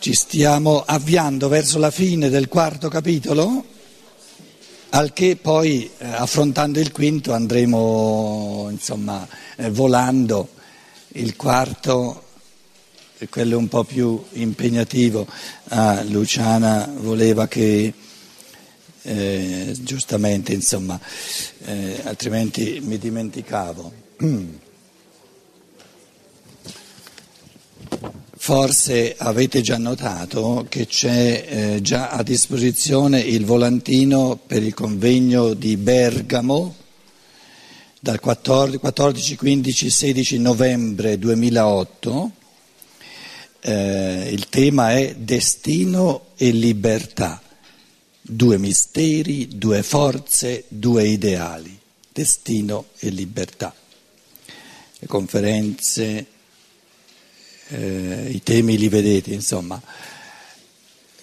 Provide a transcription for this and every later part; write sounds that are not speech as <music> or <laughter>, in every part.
Ci stiamo avviando verso la fine del quarto capitolo, al che poi eh, affrontando il quinto andremo insomma, eh, volando. Il quarto quello un po' più impegnativo. Ah, Luciana voleva che, eh, giustamente, insomma, eh, altrimenti mi dimenticavo. <clears throat> Forse avete già notato che c'è eh, già a disposizione il volantino per il convegno di Bergamo dal 14, 14 15, 16 novembre 2008. Eh, il tema è destino e libertà, due misteri, due forze, due ideali, destino e libertà. Le conferenze eh, i temi li vedete, insomma.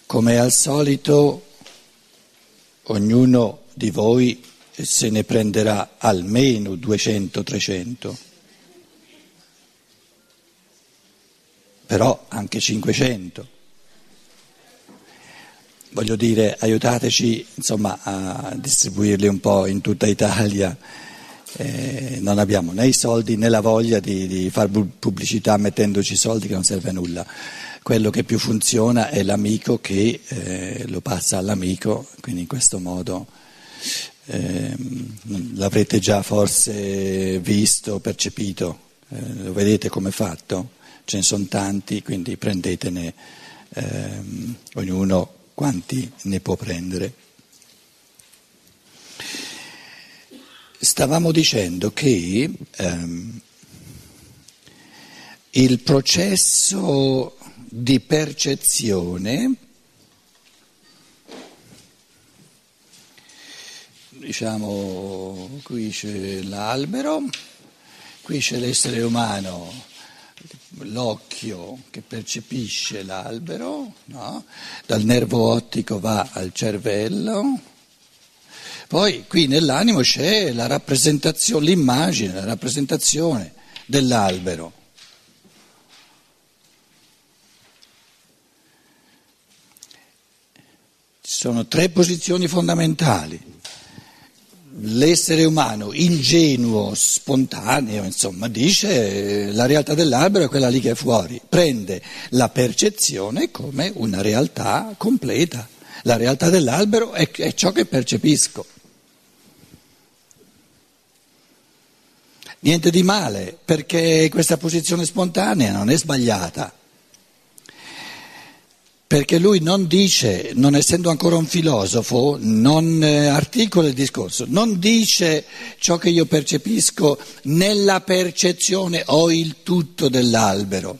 Come al solito, ognuno di voi se ne prenderà almeno 200-300, però anche 500. Voglio dire, aiutateci insomma, a distribuirli un po' in tutta Italia eh, non abbiamo né i soldi né la voglia di, di fare pubblicità mettendoci soldi che non serve a nulla. Quello che più funziona è l'amico che eh, lo passa all'amico, quindi in questo modo eh, l'avrete già forse visto, percepito, eh, lo vedete come è fatto, ce ne sono tanti, quindi prendetene ehm, ognuno quanti ne può prendere. Stavamo dicendo che ehm, il processo di percezione, diciamo, qui c'è l'albero, qui c'è l'essere umano, l'occhio che percepisce l'albero, no? dal nervo ottico va al cervello poi qui nell'animo c'è la rappresentazione, l'immagine, la rappresentazione dell'albero. Ci sono tre posizioni fondamentali. L'essere umano ingenuo, spontaneo, insomma, dice la realtà dell'albero è quella lì che è fuori, prende la percezione come una realtà completa. La realtà dell'albero è, è ciò che percepisco. Niente di male, perché questa posizione spontanea non è sbagliata. Perché lui non dice, non essendo ancora un filosofo, non eh, articola il discorso, non dice ciò che io percepisco nella percezione ho il tutto dell'albero.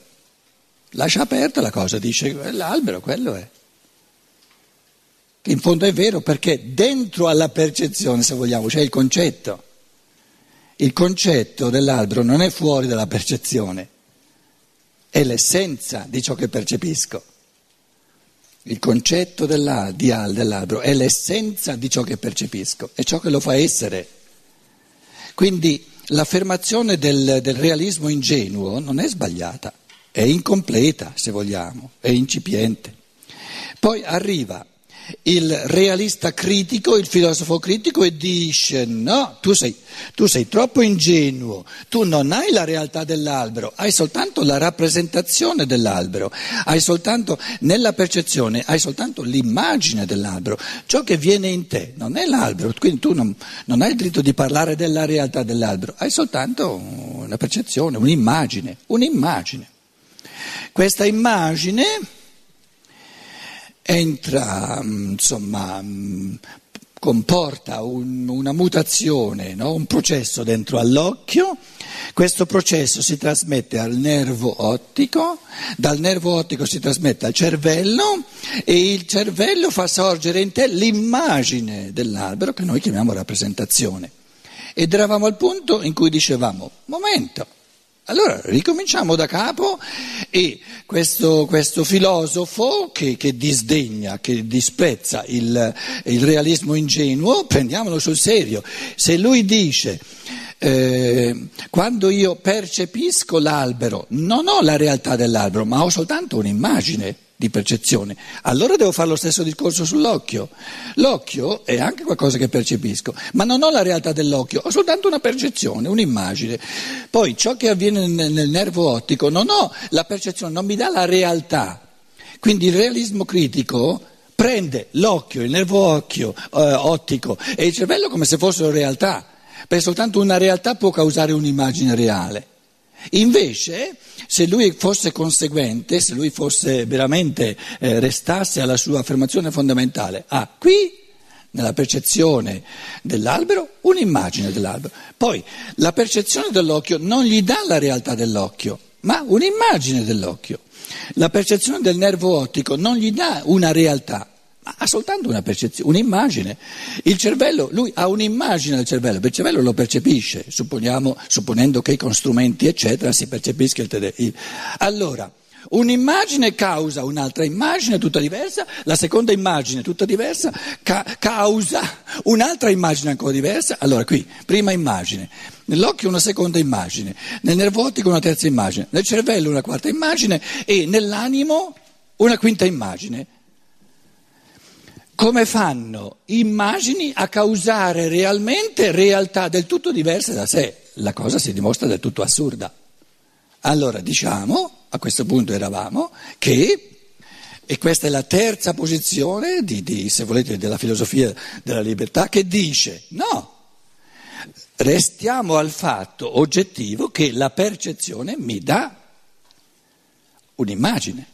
Lascia aperta la cosa, dice l'albero, quello è. In fondo è vero perché dentro alla percezione, se vogliamo, c'è il concetto. Il concetto dell'albero non è fuori dalla percezione, è l'essenza di ciò che percepisco. Il concetto dell'albero è l'essenza di ciò che percepisco, è ciò che lo fa essere. Quindi l'affermazione del, del realismo ingenuo non è sbagliata, è incompleta se vogliamo, è incipiente. Poi arriva il realista critico, il filosofo critico e dice no, tu sei, tu sei, troppo ingenuo, tu non hai la realtà dell'albero, hai soltanto la rappresentazione dell'albero, hai soltanto nella percezione, hai soltanto l'immagine dell'albero, ciò che viene in te non è l'albero, quindi tu non, non hai il diritto di parlare della realtà dell'albero, hai soltanto una percezione, un'immagine, un'immagine. Questa immagine entra, mm, insomma, mm, comporta un, una mutazione, no? un processo dentro all'occhio, questo processo si trasmette al nervo ottico, dal nervo ottico si trasmette al cervello e il cervello fa sorgere in te l'immagine dell'albero che noi chiamiamo rappresentazione. Ed eravamo al punto in cui dicevamo, momento, allora ricominciamo da capo e questo, questo filosofo che, che, disdegna, che disprezza il, il, realismo ingenuo, prendiamolo sul serio. Se lui dice eh, quando io percepisco l'albero non ho la realtà dell'albero ma ho soltanto un'immagine, di percezione. Allora devo fare lo stesso discorso sull'occhio. L'occhio è anche qualcosa che percepisco, ma non ho la realtà dell'occhio, ho soltanto una percezione, un'immagine. Poi ciò che avviene nel nervo ottico non ho la percezione, non mi dà la realtà. Quindi il realismo critico prende l'occhio, il nervo occhio, eh, ottico e il cervello come se fossero realtà, perché soltanto una realtà può causare un'immagine reale. Invece, se lui fosse conseguente, se lui fosse veramente eh, restasse alla sua affermazione fondamentale, ha qui nella percezione dell'albero un'immagine dell'albero. Poi la percezione dell'occhio non gli dà la realtà dell'occhio, ma un'immagine dell'occhio. La percezione del nervo ottico non gli dà una realtà, ha soltanto una percezione, un'immagine. Il cervello, lui ha un'immagine del cervello, il cervello lo percepisce, supponendo che con strumenti eccetera si percepisca il tedesco. Allora, un'immagine causa un'altra immagine tutta diversa, la seconda immagine tutta diversa ca- causa un'altra immagine ancora diversa. Allora qui, prima immagine, nell'occhio una seconda immagine, nel nervo ottico una terza immagine, nel cervello una quarta immagine e nell'animo una quinta immagine come fanno immagini a causare realmente realtà del tutto diverse da sé. La cosa si dimostra del tutto assurda. Allora diciamo, a questo punto eravamo, che, e questa è la terza posizione, di, di, se volete, della filosofia della libertà, che dice no, restiamo al fatto oggettivo che la percezione mi dà un'immagine.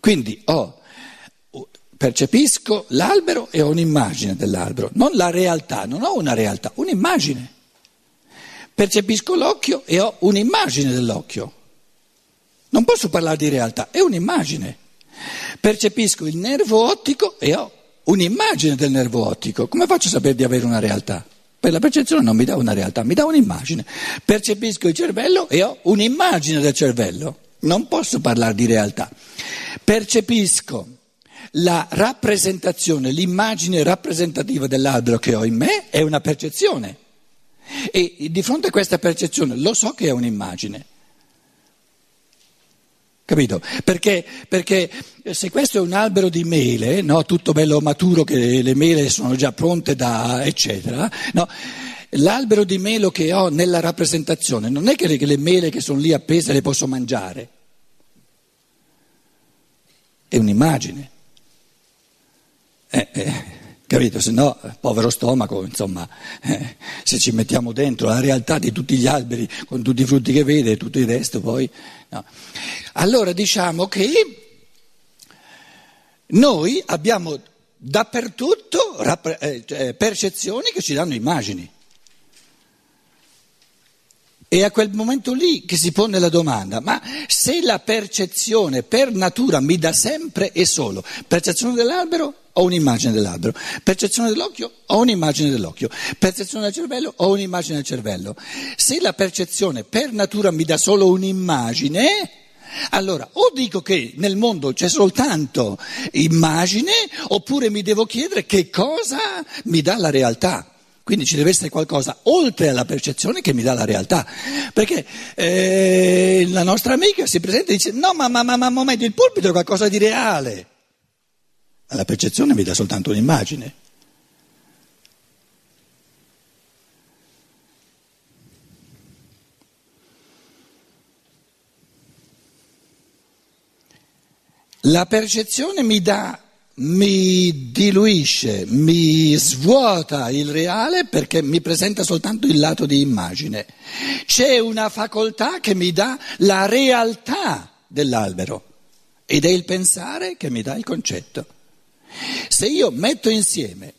Quindi ho percepisco l'albero e ho un'immagine dell'albero, non la realtà, non ho una realtà, un'immagine. Percepisco l'occhio e ho un'immagine dell'occhio. Non posso parlare di realtà, è un'immagine. Percepisco il nervo ottico e ho un'immagine del nervo ottico. Come faccio a sapere di avere una realtà? Per la percezione non mi dà una realtà, mi dà un'immagine. Percepisco il cervello e ho un'immagine del cervello. Non posso parlare di realtà. Percepisco la rappresentazione, l'immagine rappresentativa dell'albero che ho in me è una percezione. E di fronte a questa percezione lo so che è un'immagine. Capito? Perché, perché, se questo è un albero di mele, no, tutto bello maturo, che le mele sono già pronte da eccetera, no, l'albero di melo che ho nella rappresentazione non è che le, che le mele che sono lì appese le posso mangiare, è un'immagine. Eh, eh, capito? Se no, povero stomaco, insomma, eh, se ci mettiamo dentro la realtà di tutti gli alberi, con tutti i frutti che vede e tutto il resto, poi. No. Allora diciamo che noi abbiamo dappertutto eh, cioè, percezioni che ci danno immagini. È a quel momento lì che si pone la domanda, ma se la percezione per natura mi dà sempre e solo percezione dell'albero, ho un'immagine dell'albero, percezione dell'occhio, ho un'immagine dell'occhio, percezione del cervello, ho un'immagine del cervello. Se la percezione per natura mi dà solo un'immagine, allora o dico che nel mondo c'è soltanto immagine, oppure mi devo chiedere che cosa mi dà la realtà. Quindi ci deve essere qualcosa oltre alla percezione che mi dà la realtà. Perché eh, la nostra amica si presenta e dice: No, ma, ma, ma, ma momento, il pulpito è qualcosa di reale. La percezione mi dà soltanto un'immagine. La percezione mi dà mi diluisce, mi svuota il reale perché mi presenta soltanto il lato di immagine. C'è una facoltà che mi dà la realtà dell'albero ed è il pensare che mi dà il concetto. Se io metto insieme,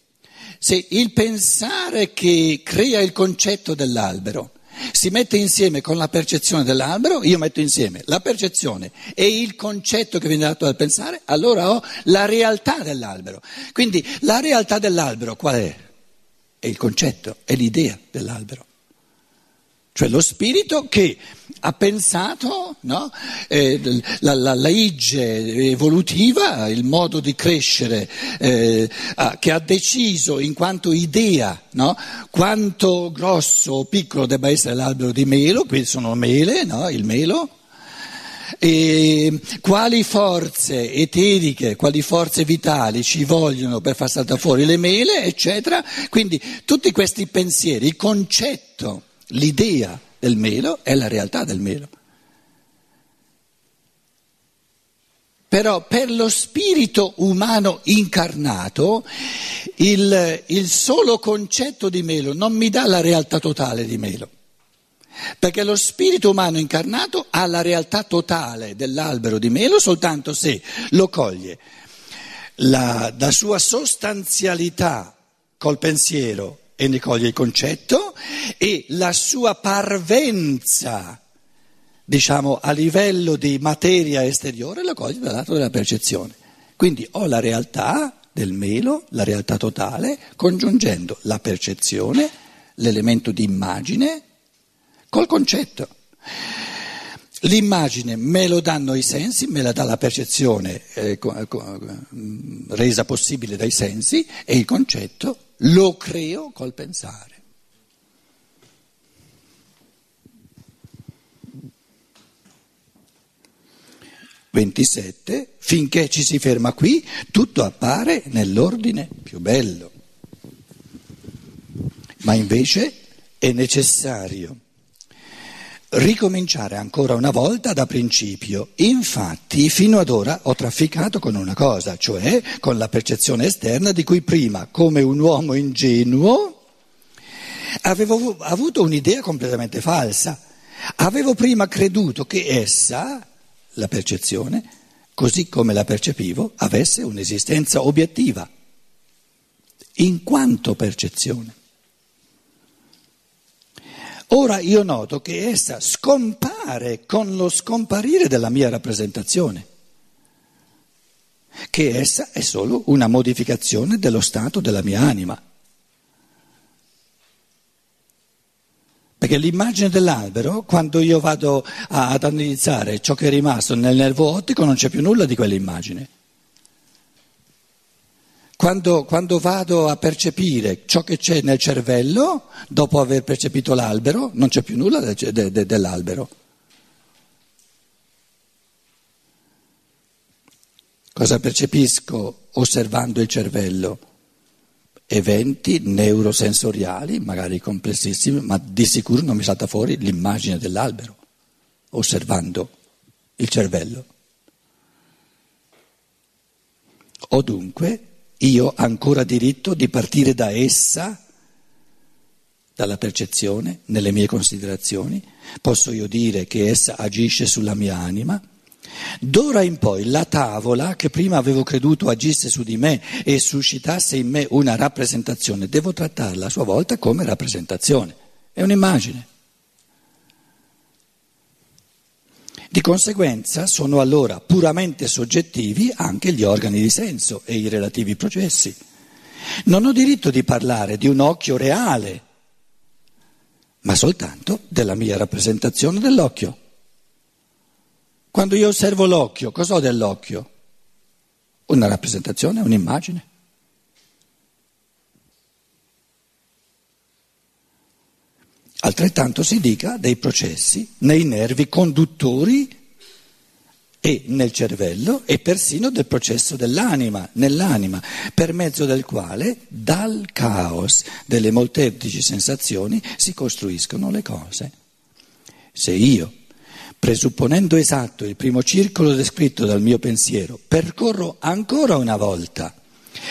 se il pensare che crea il concetto dell'albero si mette insieme con la percezione dell'albero, io metto insieme la percezione e il concetto che viene dato dal pensare, allora ho la realtà dell'albero. Quindi la realtà dell'albero qual è? È il concetto, è l'idea dell'albero cioè lo spirito che ha pensato no? eh, la, la, la legge evolutiva, il modo di crescere, eh, che ha deciso in quanto idea no? quanto grosso o piccolo debba essere l'albero di melo, qui sono mele, no? il melo, e quali forze eteriche, quali forze vitali ci vogliono per far saltare fuori le mele, eccetera. Quindi tutti questi pensieri, il concetto, l'idea del melo è la realtà del melo. Però per lo spirito umano incarnato il, il solo concetto di melo non mi dà la realtà totale di melo. Perché lo spirito umano incarnato ha la realtà totale dell'albero di melo soltanto se lo coglie la, la sua sostanzialità col pensiero e ne coglie il concetto e la sua parvenza, diciamo, a livello di materia esteriore la coglie dal lato della percezione. Quindi ho la realtà del melo, la realtà totale, congiungendo la percezione, l'elemento di immagine, col concetto. L'immagine me lo danno i sensi, me la dà la percezione eh, resa possibile dai sensi e il concetto lo creo col pensare. Ventisette, finché ci si ferma qui, tutto appare nell'ordine più bello. Ma invece è necessario ricominciare ancora una volta da principio. Infatti, fino ad ora ho trafficato con una cosa, cioè con la percezione esterna di cui prima, come un uomo ingenuo, avevo avuto un'idea completamente falsa. Avevo prima creduto che essa, la percezione, così come la percepivo, avesse un'esistenza obiettiva, in quanto percezione. Ora io noto che essa scompare con lo scomparire della mia rappresentazione, che essa è solo una modificazione dello stato della mia anima. Perché l'immagine dell'albero, quando io vado ad analizzare ciò che è rimasto nel nervo ottico, non c'è più nulla di quell'immagine. Quando, quando, vado a percepire ciò che c'è nel cervello, dopo aver percepito l'albero, non c'è più nulla de, de, de, dell'albero. Cosa percepisco osservando il cervello? Eventi neurosensoriali, magari complessissimi, ma di sicuro non mi salta fuori l'immagine dell'albero, osservando il cervello. Ho dunque io ho ancora diritto di partire da essa, dalla percezione, nelle mie considerazioni, posso io dire che essa agisce sulla mia anima. D'ora in poi la tavola, che prima avevo creduto agisse su di me e suscitasse in me una rappresentazione, devo trattarla a sua volta come rappresentazione. È un'immagine. Di conseguenza sono allora puramente soggettivi anche gli organi di senso e i relativi processi. Non ho diritto di parlare di un occhio reale, ma soltanto della mia rappresentazione dell'occhio. Quando io osservo l'occhio, cosa ho dell'occhio? Una rappresentazione, un'immagine. Altrettanto si dica dei processi nei nervi conduttori e nel cervello e persino del processo dell'anima, nell'anima, per mezzo del quale dal caos delle molteplici sensazioni si costruiscono le cose. Se io, presupponendo esatto il primo circolo descritto dal mio pensiero, percorro ancora una volta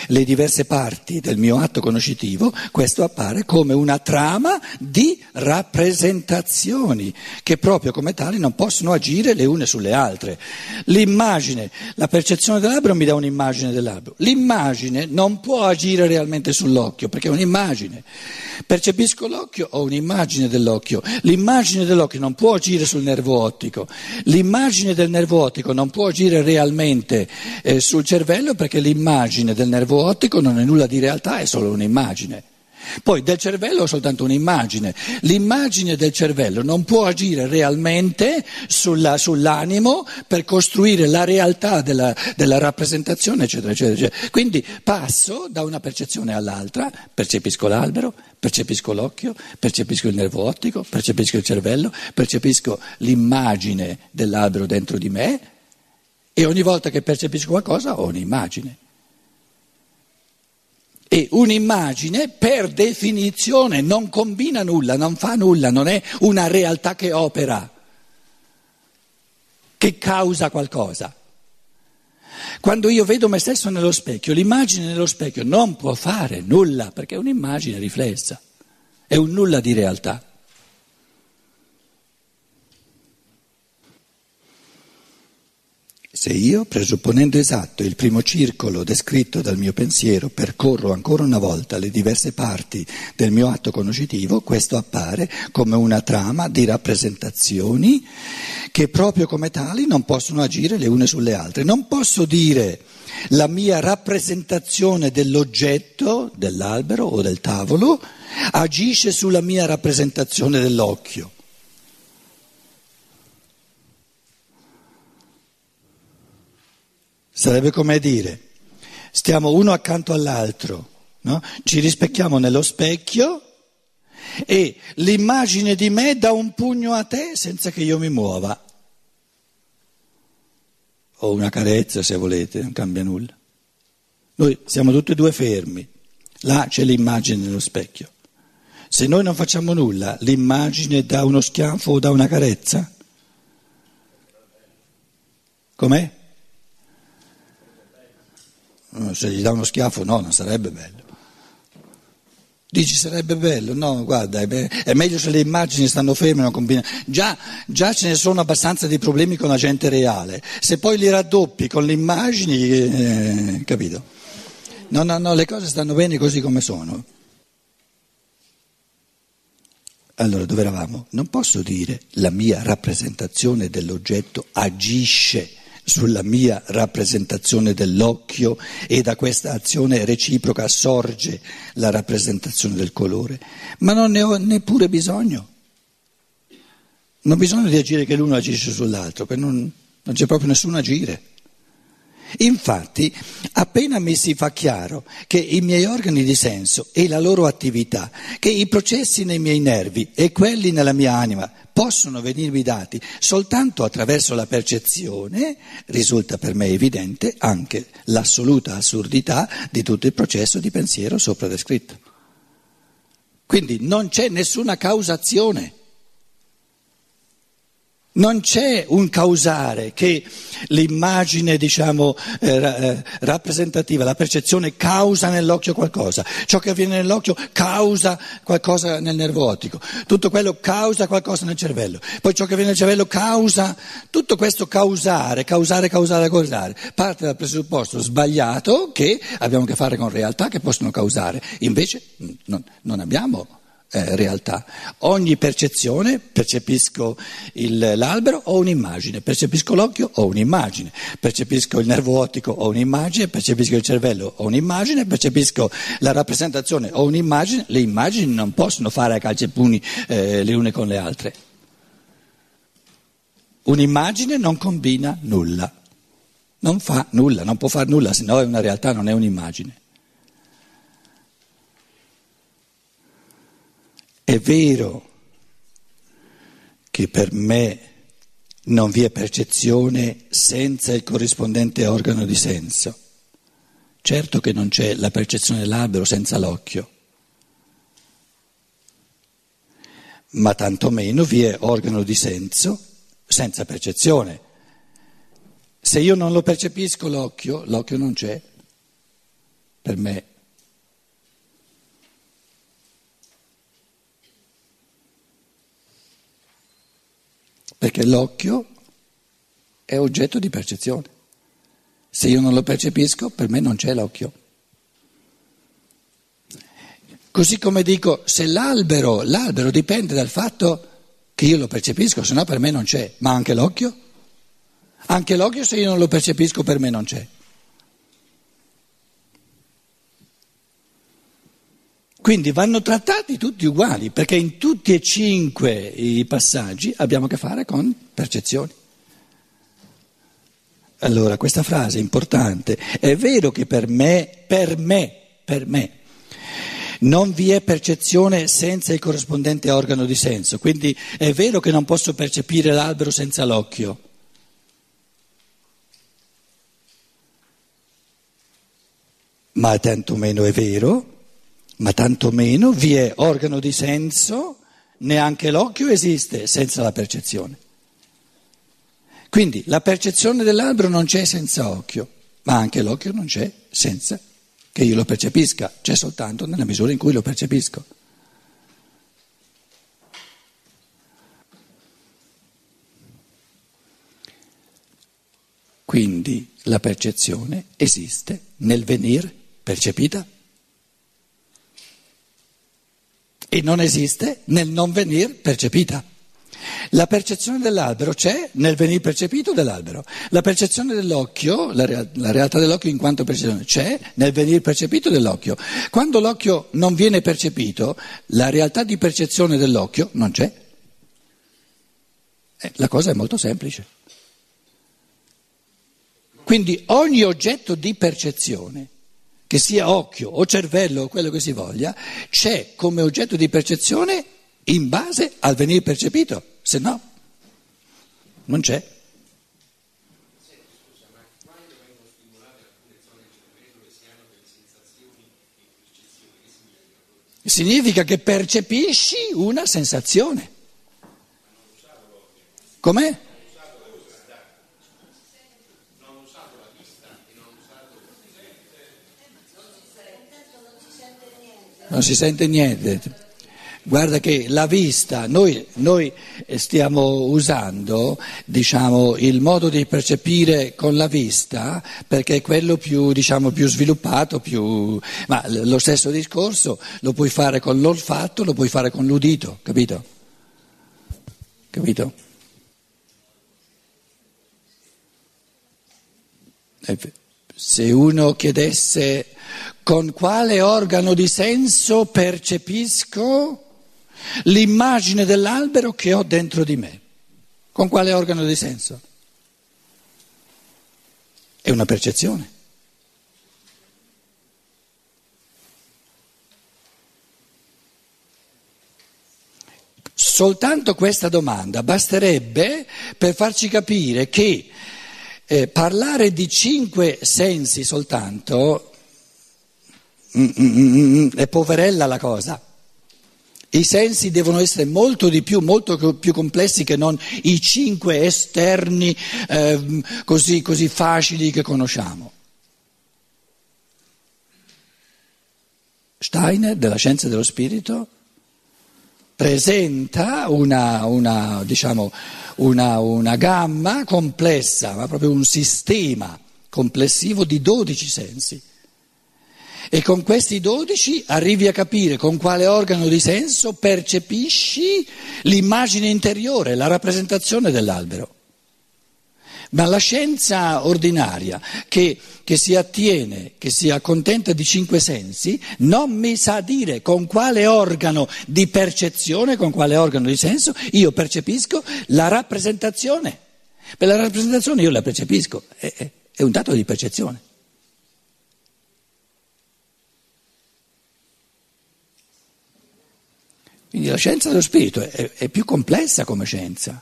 le diverse parti del mio atto conoscitivo, questo appare come una trama di rappresentazioni che proprio come tali non possono agire le une sulle altre. L'immagine, la percezione dell'albero mi dà un'immagine dell'albero. L'immagine non può agire realmente sull'occhio perché è un'immagine. Percepisco l'occhio, ho un'immagine dell'occhio. L'immagine dell'occhio non può agire sul nervo ottico. L'immagine del nervo ottico non può agire realmente eh, sul cervello perché l'immagine del nervo ottico non è nulla di realtà, è solo un'immagine. Poi del cervello ho soltanto un'immagine. L'immagine del cervello non può agire realmente sulla, sull'animo per costruire la realtà della, della rappresentazione, eccetera, eccetera, eccetera. Quindi passo da una percezione all'altra, percepisco l'albero, percepisco l'occhio, percepisco il nervo ottico, percepisco il cervello, percepisco l'immagine dell'albero dentro di me e ogni volta che percepisco qualcosa ho un'immagine. E un'immagine per definizione non combina nulla, non fa nulla, non è una realtà che opera, che causa qualcosa. Quando io vedo me stesso nello specchio, l'immagine nello specchio non può fare nulla perché è un'immagine riflessa, è un nulla di realtà. Se io, presupponendo esatto il primo circolo descritto dal mio pensiero, percorro ancora una volta le diverse parti del mio atto conoscitivo, questo appare come una trama di rappresentazioni che proprio come tali non possono agire le une sulle altre. Non posso dire la mia rappresentazione dell'oggetto, dell'albero o del tavolo, agisce sulla mia rappresentazione dell'occhio. Sarebbe come dire, stiamo uno accanto all'altro, no? ci rispecchiamo nello specchio e l'immagine di me dà un pugno a te senza che io mi muova. O una carezza se volete, non cambia nulla. Noi siamo tutti e due fermi, là c'è l'immagine nello specchio. Se noi non facciamo nulla, l'immagine dà uno schiaffo o dà una carezza? Com'è? Se gli dà uno schiaffo no, non sarebbe bello. Dici sarebbe bello? No, guarda, è, meglio se le immagini stanno ferme, non combinano. Già, già, ce ne sono abbastanza di problemi con la gente reale. Se poi li raddoppi con le immagini, eh, capito? No, no, no, le cose stanno bene così come sono. Allora, dove eravamo? Non posso dire la mia rappresentazione dell'oggetto agisce sulla mia rappresentazione dell'occhio e da questa azione reciproca sorge la rappresentazione del colore, ma non ne ho neppure bisogno. Non bisogna di agire che l'uno agisce sull'altro, non, non c'è proprio nessun agire. Infatti, appena mi si fa chiaro che i miei organi di senso e la loro attività, che i processi nei miei nervi e quelli nella mia anima possono venirmi dati soltanto attraverso la percezione, risulta per me evidente anche l'assoluta assurdità di tutto il processo di pensiero sopra descritto. Quindi non c'è nessuna causazione. Non c'è un causare che l'immagine, diciamo, eh, eh, rappresentativa, la percezione causa nell'occhio qualcosa, ciò che avviene nell'occhio causa qualcosa nel nervo ottico, tutto quello causa qualcosa nel cervello, poi ciò che avviene nel cervello causa, tutto questo causare, causare, causare, causare, parte dal presupposto sbagliato che abbiamo a che fare con realtà che possono causare, invece non, non abbiamo eh, realtà. Ogni percezione, percepisco il, l'albero, ho un'immagine, percepisco l'occhio, ho un'immagine, percepisco il nervo ottico, ho un'immagine, percepisco il cervello, ho un'immagine, percepisco la rappresentazione, ho un'immagine, le immagini non possono fare a calci e pugni eh, le une con le altre. Un'immagine non combina nulla, non fa nulla, non può fare nulla, se no è una realtà, non è un'immagine. È vero che per me non vi è percezione senza il corrispondente organo di senso. Certo che non c'è la percezione dell'albero senza l'occhio, ma tantomeno vi è organo di senso senza percezione. Se io non lo percepisco l'occhio, l'occhio non c'è per me. Perché l'occhio è oggetto di percezione. Se io non lo percepisco, per me non c'è l'occhio. Così come dico, se l'albero, l'albero dipende dal fatto che io lo percepisco, se no per me non c'è, ma anche l'occhio? Anche l'occhio se io non lo percepisco per me non c'è. Quindi vanno trattati tutti uguali, perché in tutti e cinque i passaggi abbiamo a che fare con percezioni. Allora, questa frase è importante. È vero che per me, per me, per me, non vi è percezione senza il corrispondente organo di senso, quindi è vero che non posso percepire l'albero senza l'occhio. Ma tantomeno è vero ma tantomeno vi è organo di senso, neanche l'occhio esiste senza la percezione. Quindi la percezione dell'albero non c'è senza occhio, ma anche l'occhio non c'è senza che io lo percepisca, c'è soltanto nella misura in cui lo percepisco. Quindi la percezione esiste nel venir percepita e non esiste nel non venir percepita. La percezione dell'albero c'è nel venir percepito dell'albero. La percezione dell'occhio, la, rea- la, realtà dell'occhio in quanto percezione, c'è nel venir percepito dell'occhio. Quando l'occhio non viene percepito, la realtà di percezione dell'occhio non c'è. Eh, la cosa è molto semplice. Quindi ogni oggetto di percezione che sia occhio o cervello o quello che si voglia, c'è come oggetto di percezione in base al venire percepito, se no non c'è. Significa che percepisci una sensazione. Com'è? Non si sente niente. Guarda che la vista, noi, noi stiamo usando diciamo, il modo di percepire con la vista perché è quello più, diciamo, più sviluppato, più... ma lo stesso discorso lo puoi fare con l'olfatto, lo puoi fare con l'udito, capito? Capito? Se uno chiedesse con quale organo di senso percepisco l'immagine dell'albero che ho dentro di me? Con quale organo di senso? È una percezione. Soltanto questa domanda basterebbe per farci capire che eh, parlare di cinque sensi soltanto mm, mm, mm, è poverella la cosa. I sensi devono essere molto di più, molto più complessi che non i cinque esterni eh, così, così facili che conosciamo. Steiner, della scienza dello spirito, presenta una, una, diciamo, una, una gamma complessa, ma proprio un sistema complessivo di 12 sensi. E con questi 12 arrivi a capire con quale organo di senso percepisci l'immagine interiore, la rappresentazione dell'albero. Ma la scienza ordinaria che, che, si attiene, che si accontenta di cinque sensi, non mi sa dire con quale organo di percezione, con quale organo di senso io percepisco la rappresentazione. Per la rappresentazione io la percepisco, è, è, un dato di percezione. Quindi la scienza dello spirito è, è più complessa come scienza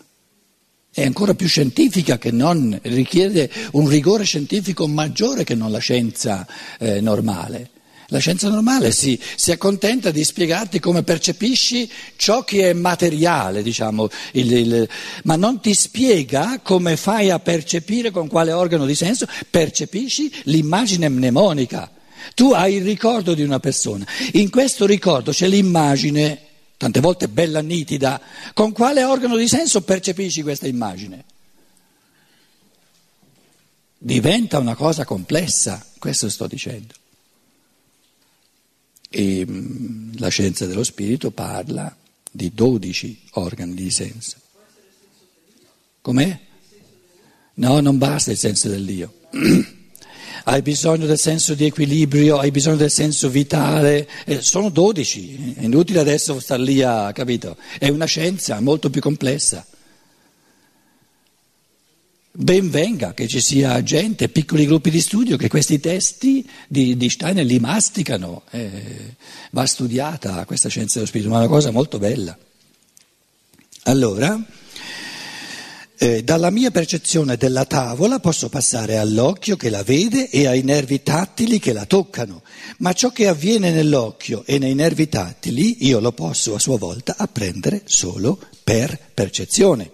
è ancora più scientifica che non richiede un rigore scientifico maggiore che non la scienza eh, normale. La scienza normale si, si, accontenta di spiegarti come percepisci ciò che è materiale, diciamo, il, il, ma non ti spiega come fai a percepire con quale organo di senso percepisci l'immagine mnemonica. Tu hai il ricordo di una persona, in questo ricordo c'è l'immagine tante volte bella nitida, con quale organo di senso percepisci questa immagine? Diventa una cosa complessa, questo sto dicendo. E mm, la scienza dello spirito parla di 12 organi di senso. Com'è? No, non basta il senso dell'io. <clears throat> hai bisogno del senso di equilibrio, hai bisogno del senso vitale, eh, sono dodici, è inutile adesso star lì a, capito? È una scienza molto più complessa. Ben venga che ci sia gente, piccoli gruppi di studio che questi testi di, di Steiner li masticano, eh, va studiata questa scienza dello spirito, ma è una cosa molto bella. Allora, eh, dalla mia percezione della tavola posso passare all'occhio che la vede e ai nervi tattili che la toccano, ma ciò che avviene nell'occhio e nei nervi tattili io lo posso a sua volta apprendere solo per percezione.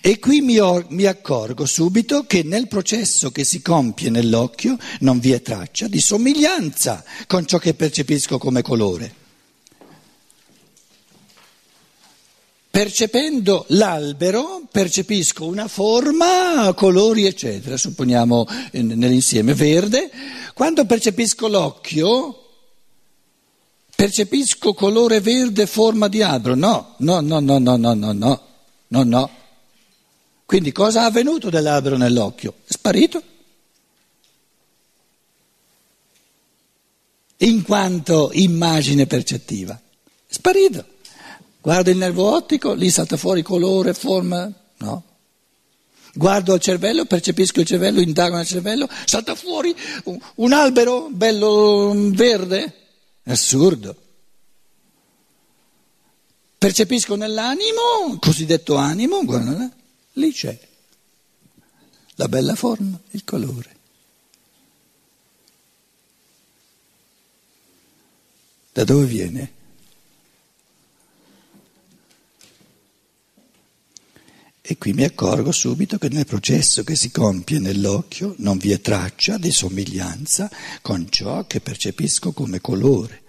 E qui mi, or- mi, accorgo subito che nel processo che si compie nell'occhio non vi è traccia di somiglianza con ciò che percepisco come colore. Percependo l'albero percepisco una forma, colori eccetera, supponiamo nell'insieme verde. Quando percepisco l'occhio, percepisco colore verde, forma di albero. No, no, no, no, no, no, no, no, no, no. Quindi cosa è avvenuto dell'albero nell'occhio? È sparito. In quanto immagine percettiva. È sparito. Guardo il nervo ottico, lì salta fuori colore, forma, no. Guardo il cervello, percepisco il cervello, indago nel cervello, salta fuori un, albero bello verde. È assurdo. Percepisco nell'animo, cosiddetto animo, guarda, Lì c'è la bella forma, il colore. Da dove viene? E qui mi accorgo subito che nel processo che si compie nell'occhio non vi è traccia di somiglianza con ciò che percepisco come colore.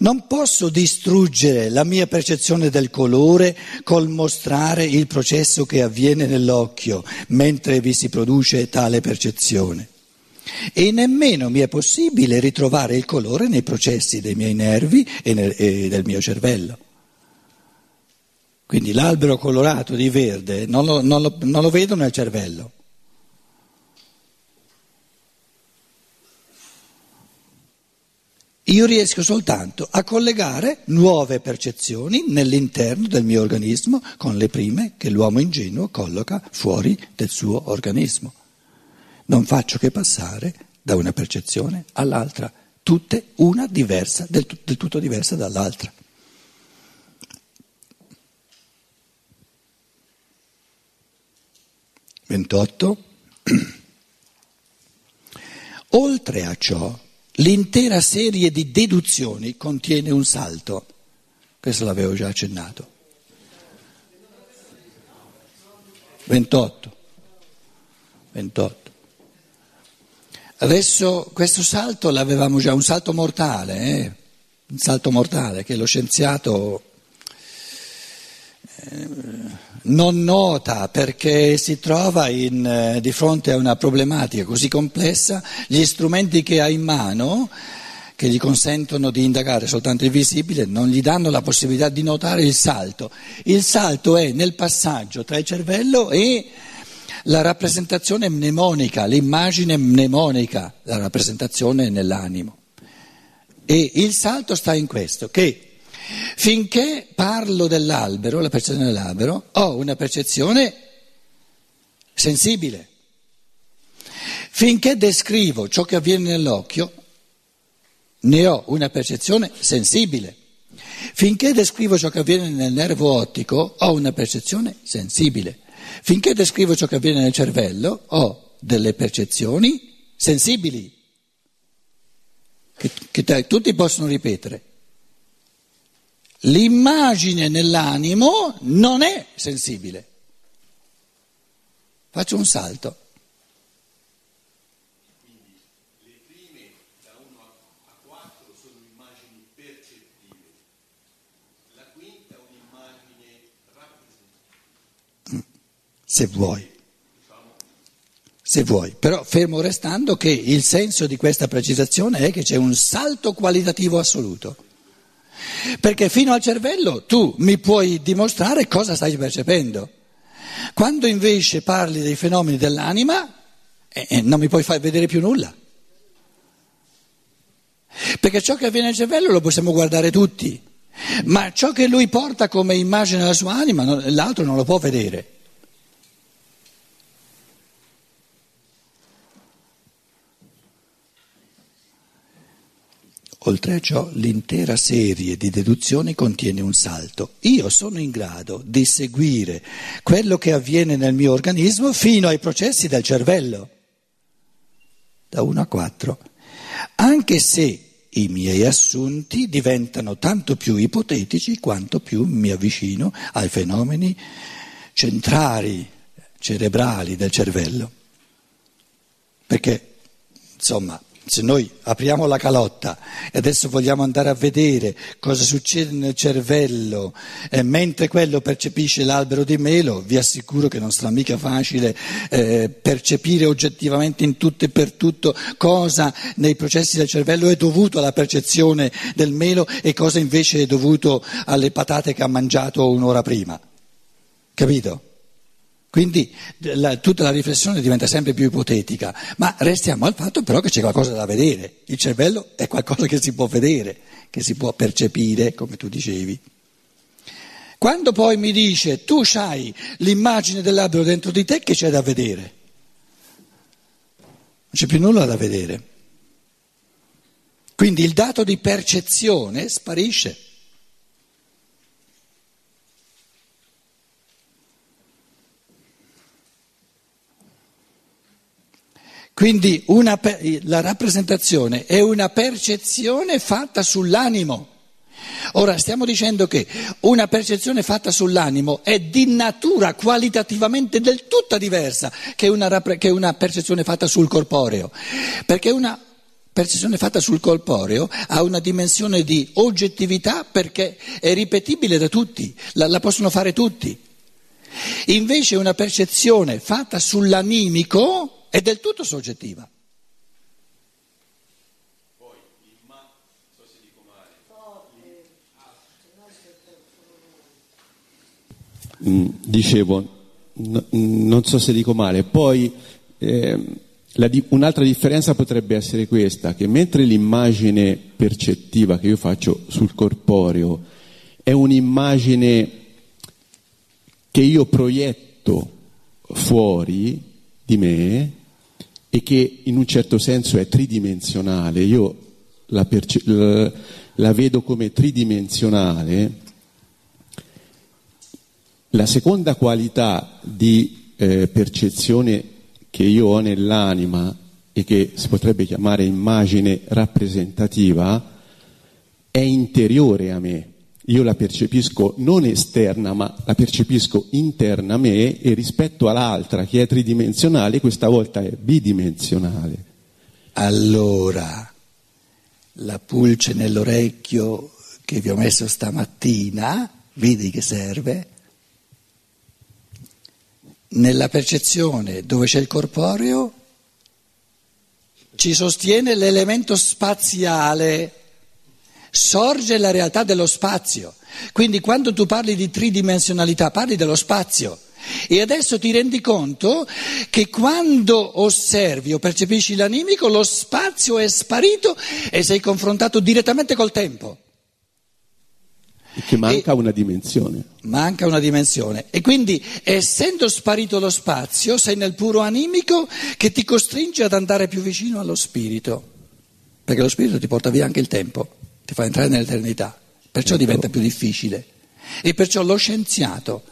Non posso distruggere la mia percezione del colore col mostrare il processo che avviene nell'occhio mentre vi si produce tale percezione. E nemmeno mi è possibile ritrovare il colore nei processi dei miei nervi e, nel, e del mio cervello. Quindi l'albero colorato di verde non lo, non lo, non lo vedo nel cervello. Io riesco soltanto a collegare nuove percezioni nell'interno del mio organismo con le prime che l'uomo ingenuo colloca fuori del suo organismo. Non faccio che passare da una percezione all'altra, tutte una diversa, del, del tutto diversa dall'altra. Ventotto. <clears throat> Oltre a ciò, L'intera serie di deduzioni contiene un salto, questo l'avevo già accennato. 28. 28. Adesso questo salto l'avevamo già, un salto mortale, eh? un salto mortale che lo scienziato non nota perché si trova in, eh, di fronte a una problematica così complessa, gli strumenti che ha in mano, che gli consentono di indagare soltanto il visibile, non gli danno la possibilità di notare il salto. Il salto è nel passaggio tra il cervello e la rappresentazione mnemonica, l'immagine mnemonica, la rappresentazione nell'animo. E il salto sta in questo, che Finché parlo dell'albero, la percezione dell'albero, ho una percezione sensibile. Finché descrivo ciò che avviene nell'occhio, ne ho una percezione sensibile. Finché descrivo ciò che avviene nel nervo ottico, ho una percezione sensibile. Finché descrivo ciò che avviene nel cervello, ho delle percezioni sensibili, che, che tutti possono ripetere. L'immagine nell'animo non è sensibile. Faccio un salto. Le prime da 1 a 4 sono immagini percettive, la quinta è un'immagine rappresentativa. Se vuoi. Se vuoi, però fermo restando che il senso di questa precisazione è che c'è un salto qualitativo assoluto. Perché fino al cervello tu mi puoi dimostrare cosa stai percependo. Quando invece parli dei fenomeni dell'anima, e, e non mi puoi far vedere più nulla. Perché ciò che avviene nel cervello lo possiamo guardare tutti, ma ciò che lui porta come immagine alla sua anima, l'altro non lo può vedere. Oltre a ciò, l'intera serie di deduzioni contiene un salto. Io sono in grado di seguire quello che avviene nel mio organismo fino ai processi del cervello, da 1 a 4, anche se i miei assunti diventano tanto più ipotetici quanto più mi avvicino ai fenomeni centrali, cerebrali del cervello. Perché, insomma, se noi apriamo la calotta e adesso vogliamo andare a vedere cosa succede nel cervello eh, mentre quello percepisce l'albero di melo, vi assicuro che non sarà mica facile eh, percepire oggettivamente in tutto e per tutto cosa nei processi del cervello è dovuto alla percezione del melo e cosa invece è dovuto alle patate che ha mangiato un'ora prima. Capito? Quindi la, tutta la riflessione diventa sempre più ipotetica, ma restiamo al fatto però che c'è qualcosa da vedere. Il cervello è qualcosa che si può vedere, che si può percepire, come tu dicevi. Quando poi mi dice tu hai l'immagine dell'albero dentro di te, che c'è da vedere? Non c'è più nulla da vedere. Quindi il dato di percezione sparisce. Quindi una, la rappresentazione è una percezione fatta sull'animo. Ora stiamo dicendo che una percezione fatta sull'animo è di natura qualitativamente del tutto diversa che una, che una percezione fatta sul corporeo, perché una percezione fatta sul corporeo ha una dimensione di oggettività perché è ripetibile da tutti, la, la possono fare tutti. Invece una percezione fatta sull'animico è del tutto soggettiva. Mm, dicevo, n- non so se dico male, poi eh, di- un'altra differenza potrebbe essere questa, che mentre l'immagine percettiva che io faccio sul corporeo è un'immagine che io proietto fuori di me, e che in un certo senso è tridimensionale, io la, perce- la vedo come tridimensionale, la seconda qualità di eh, percezione che io ho nell'anima e che si potrebbe chiamare immagine rappresentativa è interiore a me io la percepisco non esterna, ma la percepisco interna a me e rispetto all'altra che è tridimensionale, questa volta è bidimensionale. Allora, la pulce nell'orecchio che vi ho messo stamattina, vedi che serve? Nella percezione dove c'è il corporeo ci sostiene l'elemento spaziale sorge la realtà dello spazio. Quindi quando tu parli di tridimensionalità parli dello spazio. E adesso ti rendi conto che quando osservi o percepisci l'animico lo spazio è sparito e sei confrontato direttamente col tempo. Che manca e una dimensione. Manca una dimensione. E quindi, essendo sparito lo spazio, sei nel puro animico che ti costringe ad andare più vicino allo spirito. Perché lo spirito ti porta via anche il tempo ti fa entrare nell'eternità, perciò diventa più difficile. E perciò lo scienziato,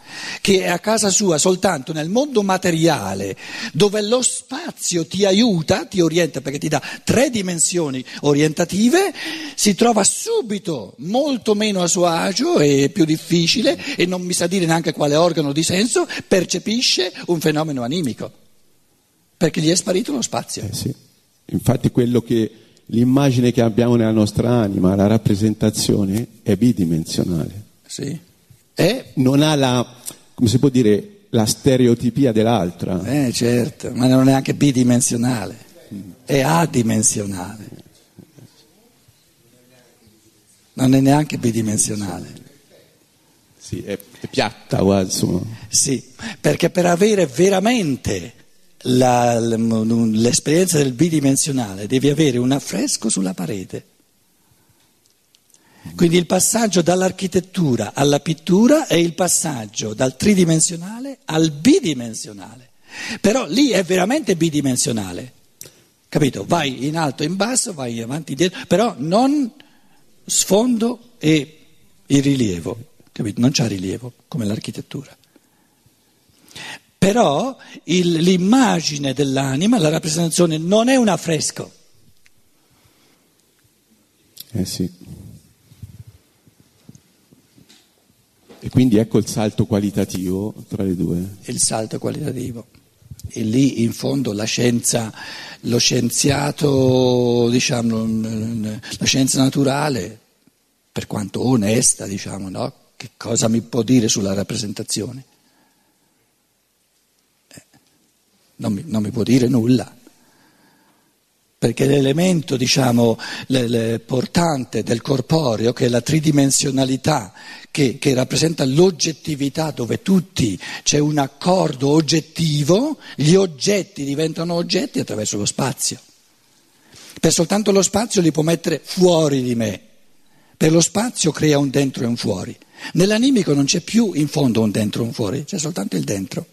che è a casa sua soltanto nel mondo materiale, dove lo spazio ti aiuta, ti orienta perché ti dà tre dimensioni orientative, si trova subito molto meno a suo agio e più difficile e non mi sa dire neanche quale organo di senso, percepisce un fenomeno animico, perché gli è sparito lo spazio. Eh sì. Infatti quello che l'immagine che abbiamo nella nostra anima, la rappresentazione, è bidimensionale. Sì. E non ha la, come si può dire, la stereotipia dell'altra. Eh certo, ma non è neanche bidimensionale, è adimensionale. Non è neanche bidimensionale. Sì, è, è piatta quasi. Sì, perché per avere veramente la, l'esperienza del bidimensionale, devi avere un affresco sulla parete. Quindi il passaggio dall'architettura alla pittura è il passaggio dal tridimensionale al bidimensionale. Però lì è veramente bidimensionale, capito? Vai in alto in basso, vai avanti indietro, però non sfondo e il rilievo, capito? Non c'è rilievo come l'architettura. Però il, l'immagine dell'anima, la rappresentazione non è un affresco. Eh sì. E quindi ecco il salto qualitativo tra le due. Il salto qualitativo. E lì in fondo la scienza, lo scienziato, diciamo, la scienza naturale, per quanto onesta, diciamo, no? Che cosa mi può dire sulla rappresentazione? Eh, non, mi, non mi può dire nulla perché l'elemento diciamo, le, le portante del corporeo, che è la tridimensionalità, che, che, rappresenta l'oggettività dove tutti c'è un accordo oggettivo, gli oggetti diventano oggetti attraverso lo spazio. Per soltanto lo spazio li può mettere fuori di me, per lo spazio crea un dentro e un fuori. Nell'animico non c'è più in fondo un dentro e un fuori, c'è soltanto il dentro.